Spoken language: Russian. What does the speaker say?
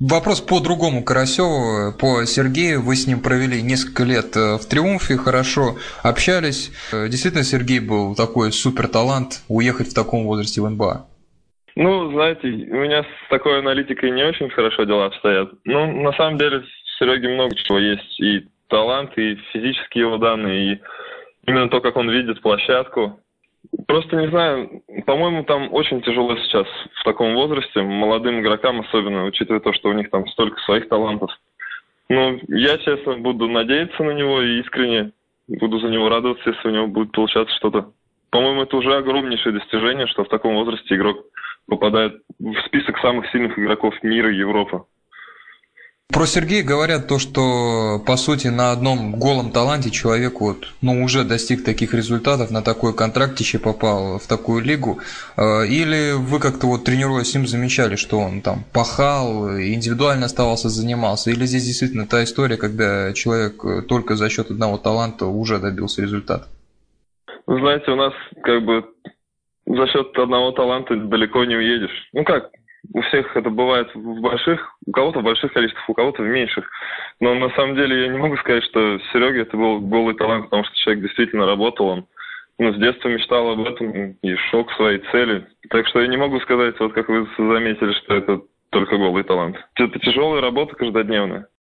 Вопрос по другому Карасеву, по Сергею. Вы с ним провели несколько лет э, в «Триумфе», хорошо общались. Э, действительно, Сергей был такой супер талант уехать в таком возрасте в НБА. Ну, знаете, у меня с такой аналитикой не очень хорошо дела обстоят. Ну, на самом деле, в Сереге много чего есть. И талант, и физические его данные, и именно то, как он видит площадку. Просто не знаю, по-моему, там очень тяжело сейчас в таком возрасте, молодым игрокам особенно, учитывая то, что у них там столько своих талантов. Ну, я, честно, буду надеяться на него и искренне буду за него радоваться, если у него будет получаться что-то. По-моему, это уже огромнейшее достижение, что в таком возрасте игрок попадает в список самых сильных игроков мира и Европы. Про Сергея говорят то, что по сути на одном голом таланте человек вот, ну, уже достиг таких результатов, на такой контракт еще попал в такую лигу. Э, или вы как-то вот тренируясь с ним замечали, что он там пахал, индивидуально оставался, занимался? Или здесь действительно та история, когда человек только за счет одного таланта уже добился результата? знаете, у нас как бы за счет одного таланта далеко не уедешь. Ну как, у всех это бывает в больших, у кого-то в больших количествах, у кого-то в меньших. Но на самом деле я не могу сказать, что Серега это был голый талант, потому что человек действительно работал, он ну, с детства мечтал об этом и шел к своей цели. Так что я не могу сказать, вот как вы заметили, что это только голый талант. Это тяжелая работа каждодневная.